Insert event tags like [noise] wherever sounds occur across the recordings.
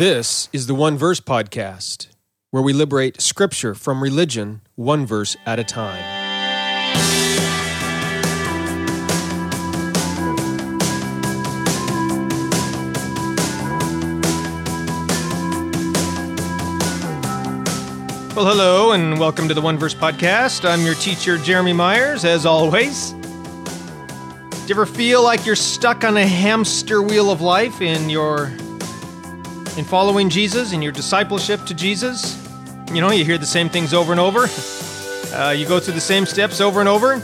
This is the One Verse Podcast, where we liberate scripture from religion one verse at a time. Well, hello, and welcome to the One Verse Podcast. I'm your teacher, Jeremy Myers, as always. Do you ever feel like you're stuck on a hamster wheel of life in your in following Jesus, in your discipleship to Jesus? You know, you hear the same things over and over. [laughs] Uh, you go through the same steps over and over.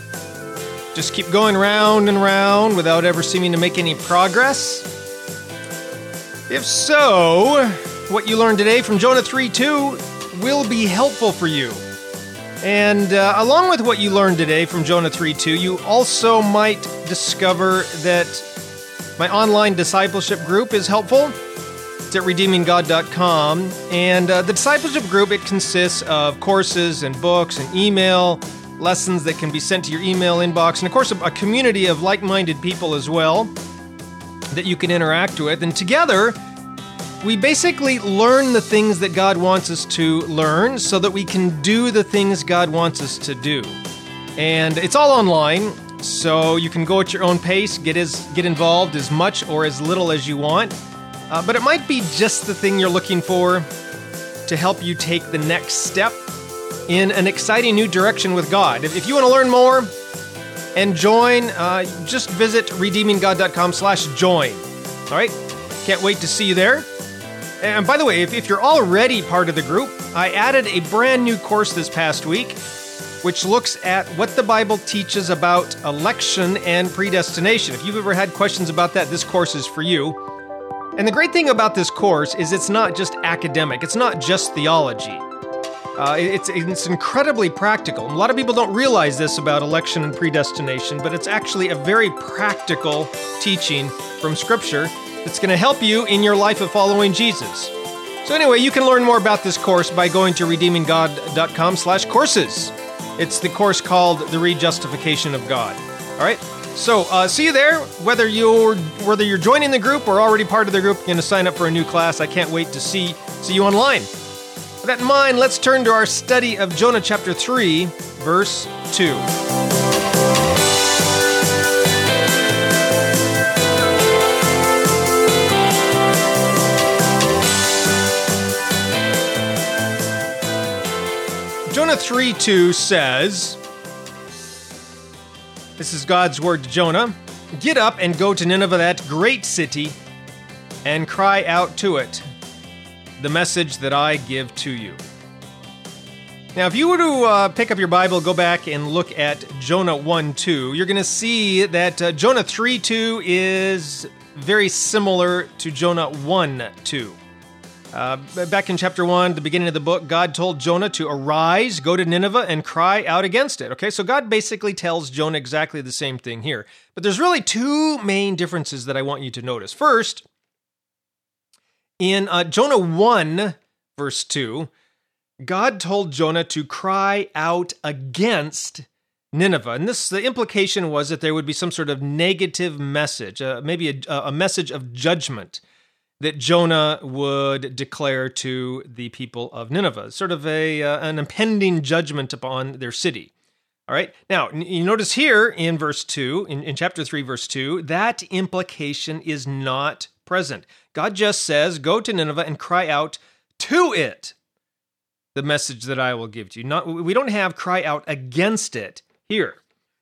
Just keep going round and round without ever seeming to make any progress. If so, what you learned today from Jonah 3 2 will be helpful for you. And uh, along with what you learned today from Jonah 3 2, you also might discover that my online discipleship group is helpful. At redeeminggod.com. And uh, the discipleship group, it consists of courses and books and email lessons that can be sent to your email inbox. And of course, a community of like minded people as well that you can interact with. And together, we basically learn the things that God wants us to learn so that we can do the things God wants us to do. And it's all online, so you can go at your own pace, get as get involved as much or as little as you want. Uh, but it might be just the thing you're looking for to help you take the next step in an exciting new direction with God. If, you want to learn more and join, uh, just visit redeeminggod.com slash join. All right, can't wait to see you there. And by the way, if, if you're already part of the group, I added a brand new course this past week, which looks at what the Bible teaches about election and predestination. If you've ever had questions about that, this course is for you. And the great thing about this course is it's not just academic, it's not just theology. Uh, it's, it's incredibly practical. A lot of people don't realize this about election and predestination, but it's actually a very practical teaching from Scripture that's going to help you in your life of following Jesus. So anyway, you can learn more about this course by going to redeeminggod.com slash courses. It's the course called The Rejustification of God. All right. So uh, see you there. Whether you're whether you're joining the group or already part of the group, you're going to sign up for a new class. I can't wait to see see you online. With that in mind, let's turn to our study of Jonah chapter three, verse two. Jonah 3 2 says, This is God's word to Jonah Get up and go to Nineveh, that great city, and cry out to it the message that I give to you. Now, if you were to uh, pick up your Bible, go back and look at Jonah 1 2, you're going to see that uh, Jonah 3 2 is very similar to Jonah 1 2. Uh, back in chapter 1, the beginning of the book, God told Jonah to arise, go to Nineveh, and cry out against it. Okay, so God basically tells Jonah exactly the same thing here. But there's really two main differences that I want you to notice. First, in uh, Jonah 1, verse 2, God told Jonah to cry out against Nineveh. And this, the implication was that there would be some sort of negative message, uh, maybe a, a message of judgment that Jonah would declare to the people of Nineveh, sort of a uh, an impending judgment upon their city. All right. Now, you notice here in verse 2, in, in chapter 3, verse 2, that implication is not present. God just says, Go to Nineveh and cry out to it the message that I will give to you. Not, we don't have cry out against it here.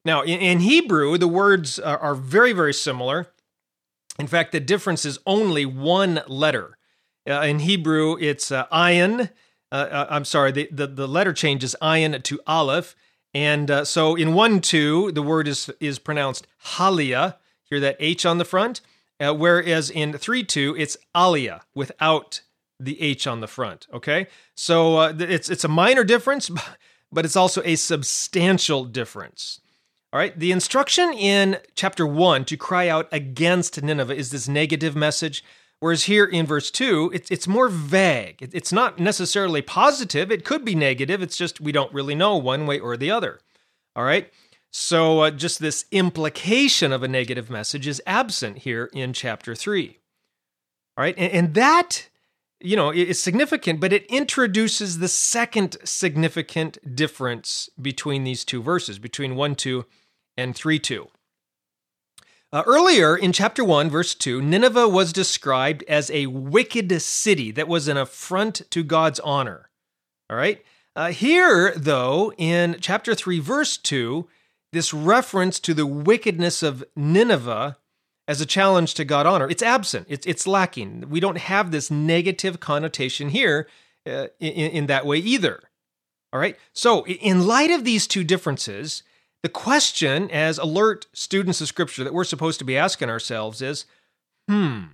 Now, in, in Hebrew, the words are, are very, very similar. In fact, the difference is only one letter. Uh, in Hebrew, it's uh, ayin. Uh, uh, I'm sorry, the, the, the, letter changes ayin to aleph. And uh, so in 1 2, the word is, is pronounced halia. Hear that H on the front. Uh, whereas in 3 2, it's alia without the H on the front. Okay? So it's, it's a minor difference, [laughs] but it's also a substantial difference. All right, the instruction in chapter 1 to cry out against Nineveh is this negative message, whereas here in verse 2, it's, it's more vague. It's not necessarily positive, it could be negative, it's just we don't really know one way or the other. All right, so uh, just this implication of a negative message is absent here in chapter 3. All right, and, and that you know, is significant, but it introduces the second significant difference between these two verses, between 1 2 and 3 2. Uh, earlier in chapter 1, verse 2, Nineveh was described as a wicked city that was an affront to God's honor. All right? Uh, here, though, in chapter 3, verse 2, this reference to the wickedness of Nineveh as a challenge to God honor, it's absent. It's, it's lacking. We don't have this negative connotation here uh, in, in that way either. All right? So, in light of these two differences, the question, as alert students of Scripture, that we're supposed to be asking ourselves is hmm,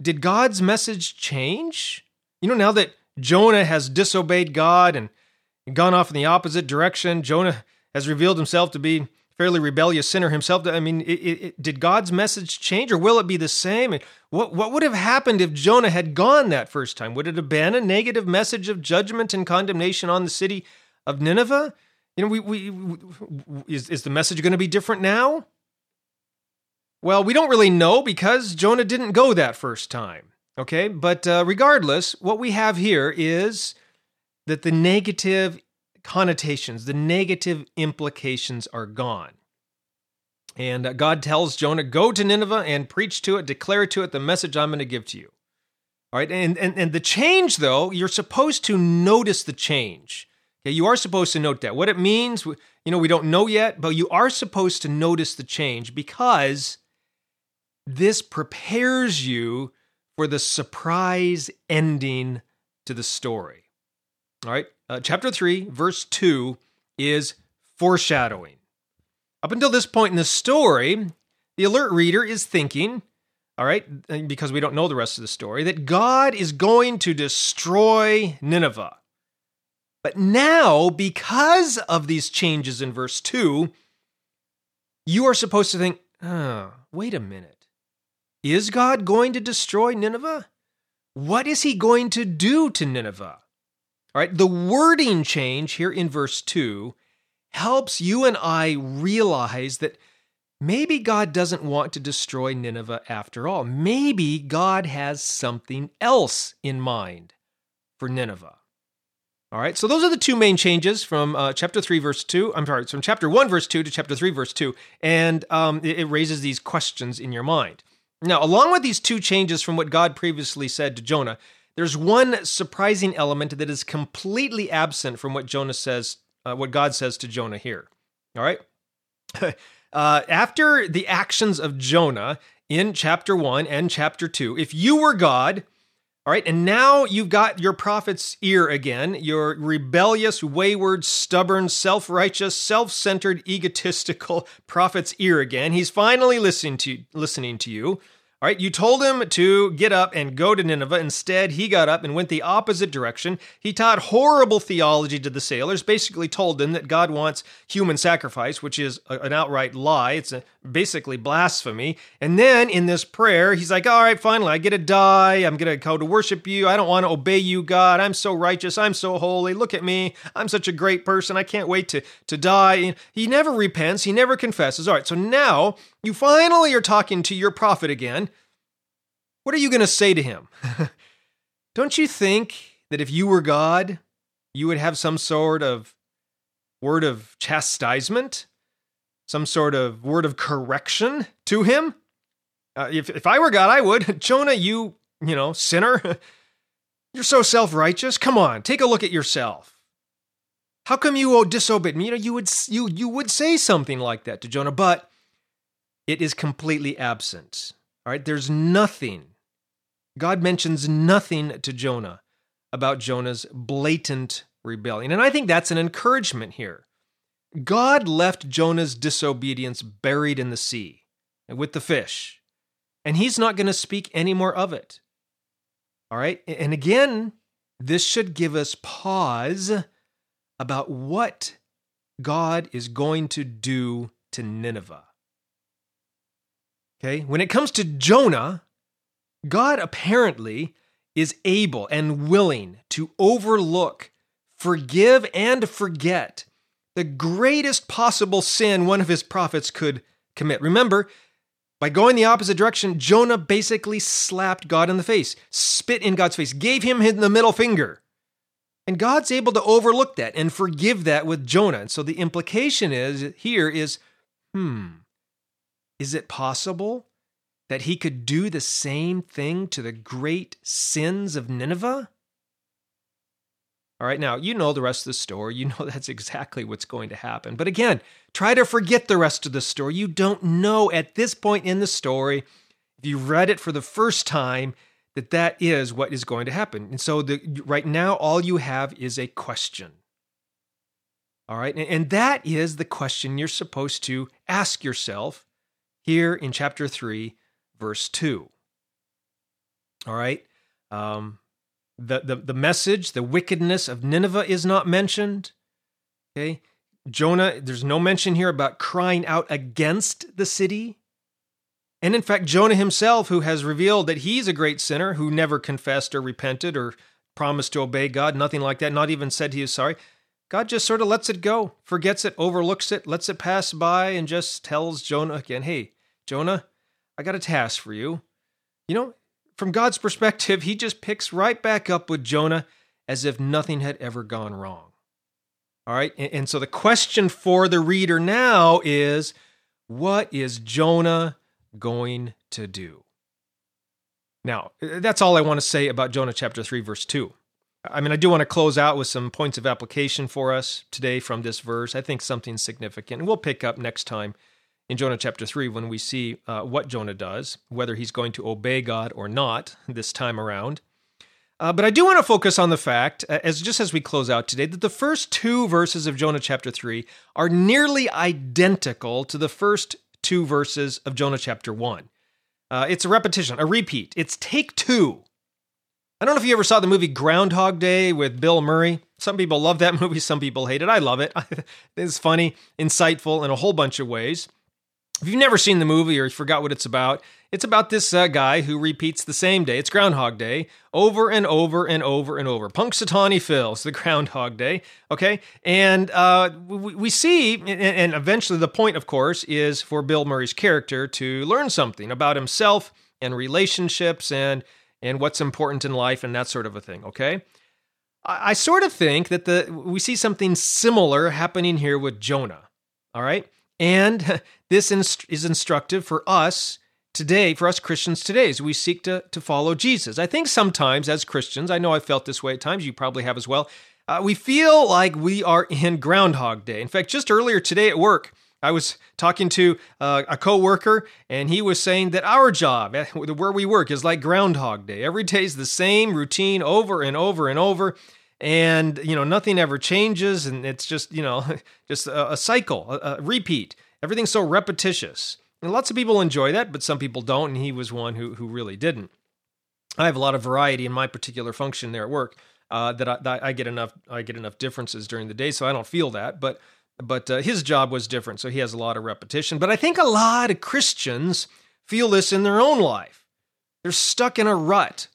did God's message change? You know, now that Jonah has disobeyed God and gone off in the opposite direction, Jonah has revealed himself to be fairly rebellious sinner himself. I mean, it, it, did God's message change, or will it be the same? What what would have happened if Jonah had gone that first time? Would it have been a negative message of judgment and condemnation on the city of Nineveh? You know, we, we, we is, is the message going to be different now? Well, we don't really know because Jonah didn't go that first time. Okay, but uh, regardless, what we have here is that the negative connotations, the negative implications are gone. And uh, God tells Jonah, Go to Nineveh and preach to it, declare to it the message I'm going to give to you. All right, and, and, and the change, though, you're supposed to notice the change. You are supposed to note that. What it means, you know, we don't know yet, but you are supposed to notice the change because this prepares you for the surprise ending to the story. All right, uh, chapter 3, verse 2 is foreshadowing. Up until this point in the story, the alert reader is thinking, all right, because we don't know the rest of the story, that God is going to destroy Nineveh. But now, because of these changes in verse 2, you are supposed to think, oh, wait a minute. Is God going to destroy Nineveh? What is he going to do to Nineveh? All right, the wording change here in verse 2 helps you and I realize that maybe God doesn't want to destroy Nineveh after all. Maybe God has something else in mind for Nineveh. All right, so those are the two main changes from uh, chapter 3, verse 2. I'm sorry, from chapter 1, verse 2 to chapter 3, verse 2. And um, it, it raises these questions in your mind. Now, along with these two changes from what God previously said to Jonah, there's one surprising element that is completely absent from what Jonah says, uh, what God says to Jonah here. All right? [laughs] uh, after the actions of Jonah in chapter 1 and chapter 2, if you were God, all right, and now you've got your prophet's ear again, your rebellious, wayward, stubborn, self righteous, self centered, egotistical prophet's ear again. He's finally listening to, listening to you. All right, you told him to get up and go to Nineveh. Instead, he got up and went the opposite direction. He taught horrible theology to the sailors, basically told them that God wants human sacrifice, which is a, an outright lie. It's a, basically blasphemy. And then in this prayer, he's like, All right, finally, I get to die. I'm going to go to worship you. I don't want to obey you, God. I'm so righteous. I'm so holy. Look at me. I'm such a great person. I can't wait to, to die. He never repents, he never confesses. All right, so now you finally are talking to your prophet again. What are you going to say to him? [laughs] Don't you think that if you were God, you would have some sort of word of chastisement, some sort of word of correction to him? Uh, if, if I were God, I would. [laughs] Jonah, you, you know, sinner, [laughs] you're so self righteous. Come on, take a look at yourself. How come you disobeyed me? You know, you would you you would say something like that to Jonah, but it is completely absent. All right, there's nothing. God mentions nothing to Jonah about Jonah's blatant rebellion. And I think that's an encouragement here. God left Jonah's disobedience buried in the sea with the fish, and he's not going to speak any more of it. All right, and again, this should give us pause about what God is going to do to Nineveh. Okay, when it comes to Jonah, God apparently is able and willing to overlook, forgive, and forget the greatest possible sin one of his prophets could commit. Remember, By going the opposite direction, Jonah basically slapped God in the face, spit in God's face, gave him the middle finger. And God's able to overlook that and forgive that with Jonah. And so the implication is here is hmm, is it possible that he could do the same thing to the great sins of Nineveh? All right, now you know the rest of the story. You know [laughs] that's exactly what's going to happen. But again, try to forget the rest of the story. You don't know at this point in the story, if you read it for the first time, that that is what is going to happen. And so the, right now, all you have is a question. All right, and, and that is the question you're supposed to ask yourself here in chapter 3, verse 2. All right. Um, the, the, the message, the wickedness of Nineveh is not mentioned. Okay. Jonah, there's no mention here about crying out against the city. And in fact, Jonah himself, who has revealed that he's a great sinner, who never confessed or repented or promised to obey God, nothing like that, not even said he is sorry, God just sort of lets it go, forgets it, overlooks it, lets it pass by, and just tells Jonah again, hey, Jonah, I got a task for you. You know, from God's perspective, he just picks right back up with Jonah as if nothing had ever gone wrong. All right. And, so the question for the reader now is what is Jonah going to do? Now, uh, that's all I want to say about Jonah chapter 3, verse 2. I mean, I do want to close out with some points of application for us today from this verse. I think something significant. And we'll pick up next time in Jonah chapter 3 when we see uh, what Jonah does, whether he's going to obey God or not this time around. Uh, but I do want to focus on the fact, as just as we close out today, that the first two verses of Jonah chapter 3 are nearly identical to the first two verses of Jonah chapter 1. Uh, it's a repetition, a repeat. It's take two. I don't know if you ever saw the movie Groundhog Day with Bill Murray. Some people love that [laughs] movie, some people hate it. I love it. [laughs] it's funny, insightful in a whole bunch of ways. If you've never seen the movie or you forgot what it's about, it's about this uh, guy who repeats the same day. It's Groundhog Day over and over and over and over. Punxsutawney Phil's the [laughs] Groundhog Day, okay? And uh, we, we, see, and, eventually the point, of course, is for Bill Murray's character to learn something about himself and relationships and and what's important in life and that sort of a thing, okay? I, I sort of think that the we see something similar happening here with Jonah, all right? And [laughs] this is instructive for us today, for us Christians today, as we seek to, to follow Jesus. I think sometimes as Christians, I know I felt this way at times, you probably have as well, uh, we feel like we are in Groundhog Day. In fact, just earlier today at work, I was talking to uh, a coworker, and he was saying that our job, eh, where we work, is like Groundhog Day. Every day is the same routine over and over and over and you know nothing ever changes and it's just you know [laughs] just a, a cycle a, a, repeat. Everything's so repetitious. And lots of people enjoy that but some people don't and he was one who, who really didn't. I have a lot of variety in my particular function there at work uh, that, I, that I get enough i get enough differences during the day so i don't feel that but but uh, his job was different so he has a lot of repetition. But i think a lot of christians feel this in their own life. They're stuck in a rut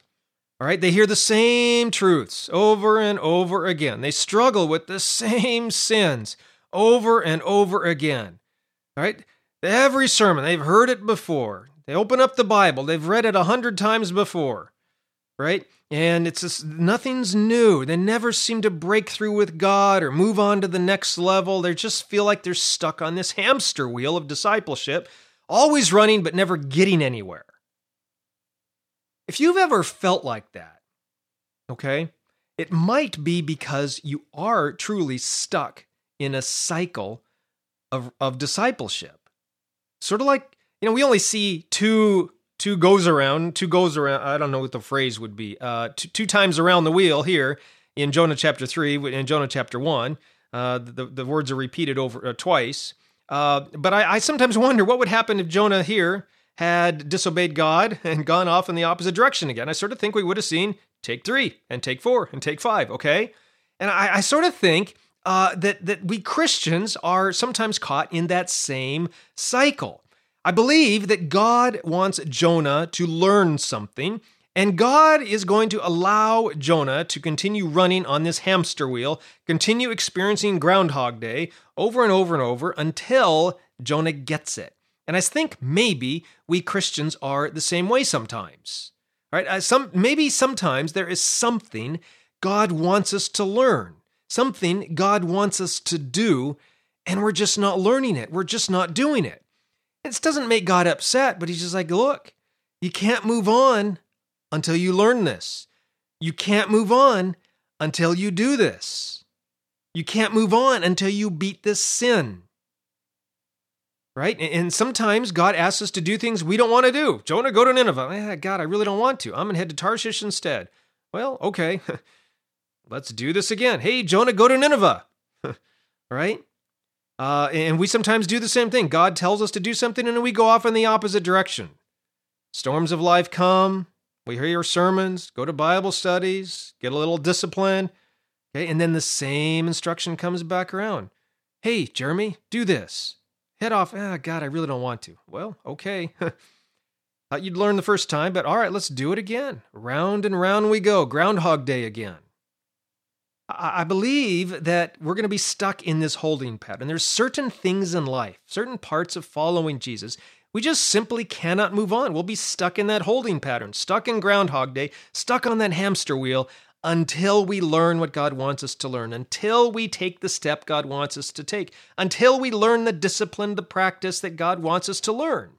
all right, they hear the same truths over and over again. They struggle with the same sins over and over again. All right, every sermon, they've heard it before. They open up the Bible, they've read it a hundred times before, right? And it's just, nothing's new. They never seem to break through with God or move on to the next level. They just feel like they're stuck on this hamster wheel of discipleship, always running but never getting anywhere. If you've ever felt like that, okay, it might be because you are truly stuck in a cycle of, of discipleship. Sort of like, you know, we only see two two goes around, two goes around. I don't know what the phrase would be. Uh, two, two times around the wheel here in Jonah chapter three, in Jonah chapter one. Uh, the the words are repeated over uh, twice. Uh, but I, I sometimes wonder what would happen if Jonah here had disobeyed God [laughs] and gone off in the opposite direction again. I sort of think we would have seen take three and take four and take five, okay? And I, I sort of think uh, that, that we Christians are sometimes caught in that same cycle. I believe that God wants Jonah to learn something, and God is going to allow Jonah to continue running on this hamster wheel, continue experiencing Groundhog Day over and over and over until Jonah gets it And I think maybe we Christians are the same way sometimes. Right? Uh, some maybe sometimes there is something God wants us to learn, something God wants us to do, and we're just not learning it. We're just not doing it. It doesn't make God upset, but he's just like, look, you can't move on until you learn this. You can't move on until you do this. You can't move on until you beat this sin. Right? And sometimes God asks us to do things we don't want to do. Jonah, go to Nineveh. Eh, God, I really don't want to. I'm going to head to Tarshish instead. Well, okay. [laughs] Let's do this again. Hey, Jonah, go to Nineveh. [laughs] right? Uh, and we sometimes do the same thing. God tells us to do something and we go off in the opposite direction. Storms of life come, we hear your sermons, go to Bible studies, get a little discipline. Okay, and then the same instruction comes back around. Hey, Jeremy, do this. Head off. Ah, God, I really don't want to. Well, okay. [laughs] Thought you'd learn the first time, but all right, let's do it again. Round and round we go. Groundhog Day again. I believe that we're going to be stuck in this holding pattern. There's certain things in life, certain parts of following Jesus we just simply cannot move on. We'll be stuck in that holding pattern, stuck in Groundhog Day, stuck on that hamster wheel until we learn what God wants us to learn, until we take the step God wants us to take, until we learn the discipline, the practice that God wants us to learn.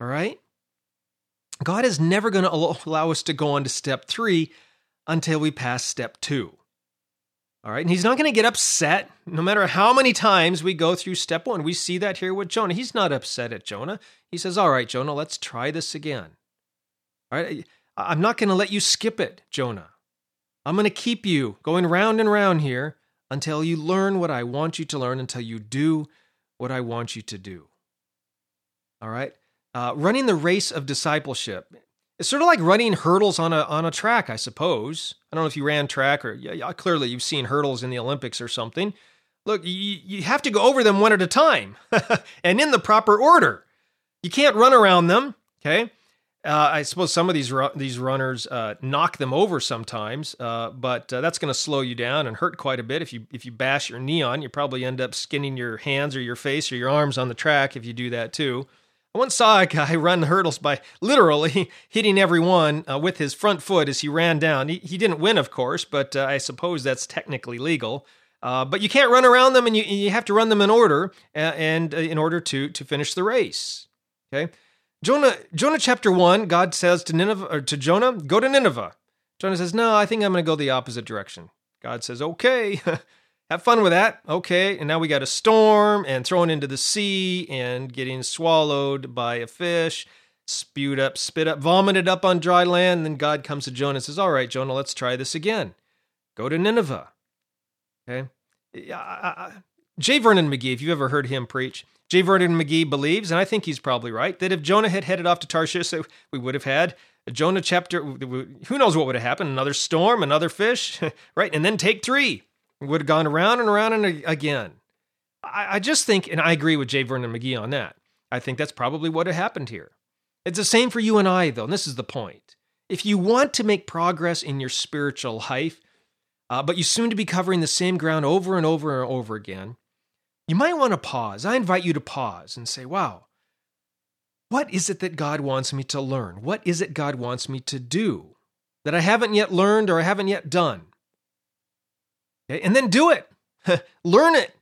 All right? God is never going to allow us to go on to step three until we pass step two. All right. And he's not going to get upset no matter how many times we go through step one. We see that here with Jonah. He's not upset at Jonah. He says, All right, Jonah, let's try this again. All right. I'm not going to let you skip it, Jonah. I'm going to keep you going round and round here until you learn what I want you to learn, until you do what I want you to do. All right. Uh, running the race of discipleship it's sort of like running hurdles on a on a track, I suppose. I don't know if you ran track or yeah, clearly you've seen hurdles in the Olympics or something. Look, you, you have to go over them one at a time [laughs] and in the proper order. You can't run around them. Okay. Uh, I suppose some of these ru- these runners uh, knock them over sometimes, uh, but uh, that's going to slow you down and hurt quite a bit. If you if you bash your knee on, you probably end up skinning your hands or your face or your arms on the track if you do that too. I once saw a guy [laughs] run the hurdles by literally [laughs] hitting everyone uh, with his front foot as he ran down. He, he didn't win, of course, but uh, I suppose that's technically legal. But you can't run around them, and you, you have to run them in order, and uh, in order to to finish the race. Okay, Jonah Jonah chapter one, God says to Nineveh or to Jonah, go to Nineveh. Jonah says, no, I think I'm going to go the opposite direction. God says, okay. [laughs] have fun with that. Okay, and now we got a storm and thrown into the sea and getting swallowed by a fish, spewed up, spit up, vomited up on dry land. And then God comes to Jonah and says, All right, Jonah, let's try this again. Go to Nineveh. Okay. J. Vernon McGee, if you've ever heard him preach, J. Vernon McGee believes, and I think he's probably right, that if Jonah had headed off to Tarshish, we would have had a Jonah chapter. Who knows what would have happened? Another storm, another fish, [laughs] right? And then take three would have gone around and around and again. I, I just think, and I agree with J. Vernon McGee on that. I think that's probably what had happened here. It's the same for you and I, though, and this is the point. If you want to make progress in your spiritual life, uh, but you soon to be covering the same ground over and over and over again, you might want to pause. I invite you to pause and say, wow, what is it that God wants me to learn? What is it God wants me to do that I haven't yet learned or I haven't yet done? Okay? And then do it, [laughs] learn it.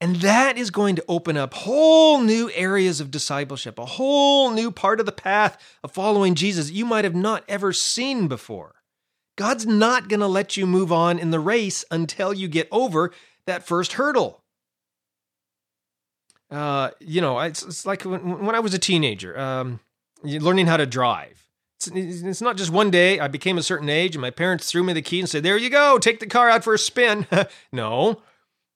And that is going to open up whole new areas of discipleship, a whole new part of the path of following Jesus you might have not ever seen before. God's not going to let you move on in the race until you get over that first hurdle. Uh, you know, it's, it's like when, when, I was a teenager, um, learning how to drive. It's, it's not just one day I became a certain age and my parents threw me the key and said, There you go, take the car out for a spin. [laughs] no.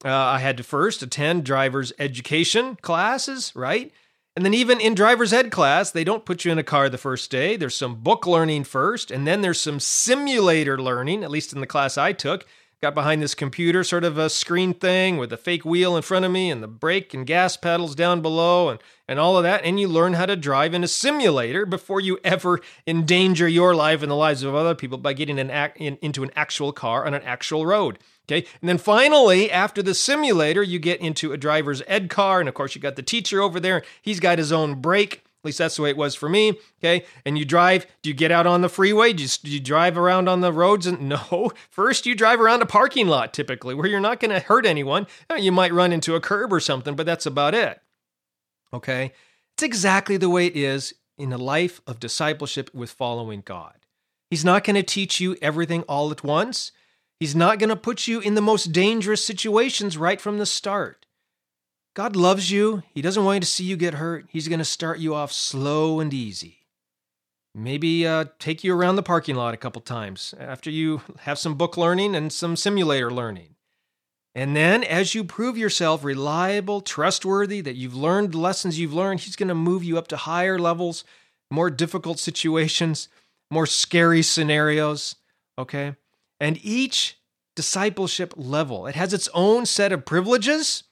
Uh, I had to first attend driver's education classes, right? And then, even in driver's ed class, they don't put you in a car the first day. There's some book learning first, and then there's some simulator learning, at least in the class I took. Got behind this computer, sort of a screen thing with a fake wheel in front of me and the brake and gas pedals down below and, and all of that. And you learn how to drive in a simulator before you ever endanger your life and the lives of other people by getting an in, into an actual car on an actual road. Okay. And then finally, after the simulator, you get into a driver's ed car. And of course, you got the teacher over there. He's got his own brake. At least that's the way it was for me. Okay. And you drive, do you get out on the freeway? Do you, do you drive around on the roads? And [laughs] no, first you drive around a parking lot typically where you're not going to hurt anyone. Uh, you might run into a curb or something, but that's about it. Okay. It's exactly the way it is in a life of discipleship with following God. He's not going to teach you everything all at once. He's not going to put you in the most dangerous situations right from the start. God loves you. He doesn't want you to see you get hurt. He's going to start you off slow and easy. Maybe uh, take you around the parking lot a couple times after you have some book learning and some simulator learning. And then, as you prove yourself reliable, trustworthy, that you've learned the lessons you've learned, He's going to move you up to higher levels, more difficult situations, more scary scenarios. Okay? And each discipleship level, it has its own set of privileges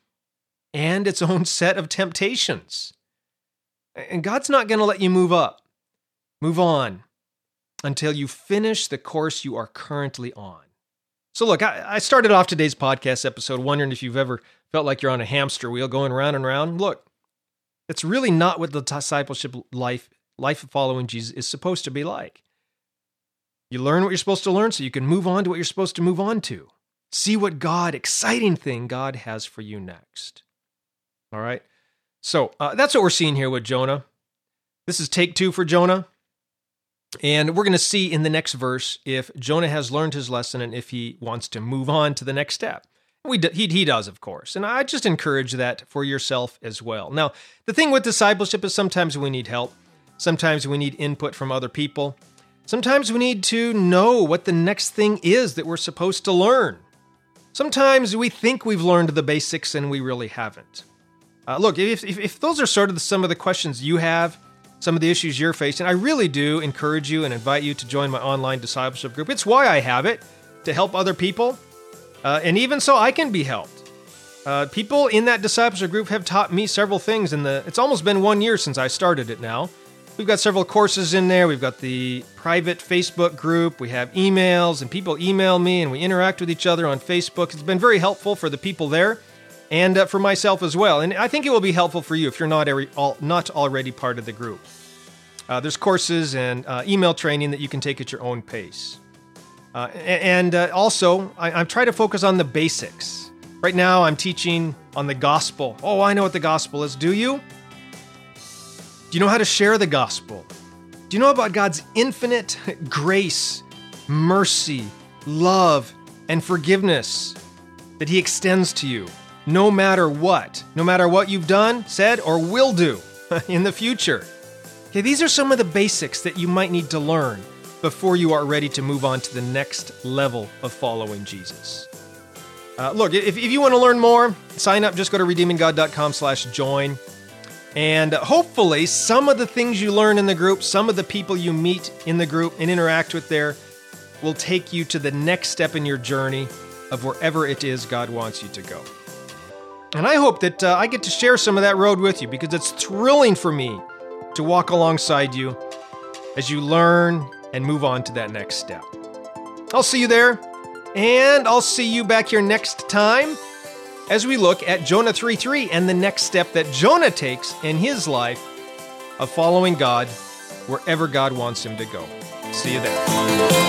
and its own set of temptations. And God's not going to let you move up, move on, until you finish the course you are currently on. So, look, I, started off today's podcast episode wondering if you've ever felt like you're on a hamster wheel going round and round. Look, it's really not what the discipleship life, life of following Jesus is supposed to be like. You learn what you're supposed to learn so you can move on to what you're supposed to move on to. See what God, exciting thing God has for you next. All right. So uh, that's what we're seeing here with Jonah. This is take two for Jonah. And we're going to see in the next verse if Jonah has learned his lesson and if he wants to move on to the next step. We do, he, he does, of course. And I just encourage that for yourself as well. Now, the thing with discipleship is sometimes we need help, sometimes we need input from other people. Sometimes we need to know what the next thing is that we're supposed to learn. Sometimes we think we've learned the basics and we really haven't. Uh, look, if, if, if, those are sort of the, some of the questions you have, some of the issues you're facing, I really do encourage you and invite you to join my online discipleship group. It's why I have it, to help other people. Uh, and even so, I can be helped. Uh, people in that discipleship group have taught me several things in the. It's almost been one year since I started it now. We've got several courses in there. We've got the private Facebook group. We have emails, and people email me, and we interact with each other on Facebook. It's been very helpful for the people there, and uh, for myself as well. And I think it will be helpful for you if you're not every, all, not already part of the group. Uh, there's courses and uh, email training that you can take at your own pace. Uh, and uh, also, I, I'm trying to focus on the basics. Right now, I'm teaching on the gospel. Oh, I know what the gospel is. Do you? Do you know how to share the gospel? Do you know about God's infinite grace, mercy, love, and forgiveness that He extends to you no matter what, no matter what you've done, said, or will do [laughs] in the future? Okay, these are some of the basics that you might need to learn before you are ready to move on to the next level of following Jesus. Uh, look, if, if you want to learn more, sign up. Just go to redeeminggod.com slash join. And hopefully, some of the things you learn in the group, some of the people you meet in the group and interact with there, will take you to the next step in your journey of wherever it is God wants you to go. And I hope that uh, I get to share some of that road with you because it's thrilling for me to walk alongside you as you learn and move on to that next step. I'll see you there, and I'll see you back here next time as we look at Jonah 3 3 and the next step that Jonah takes in his life of following God wherever God wants him to go. See you there.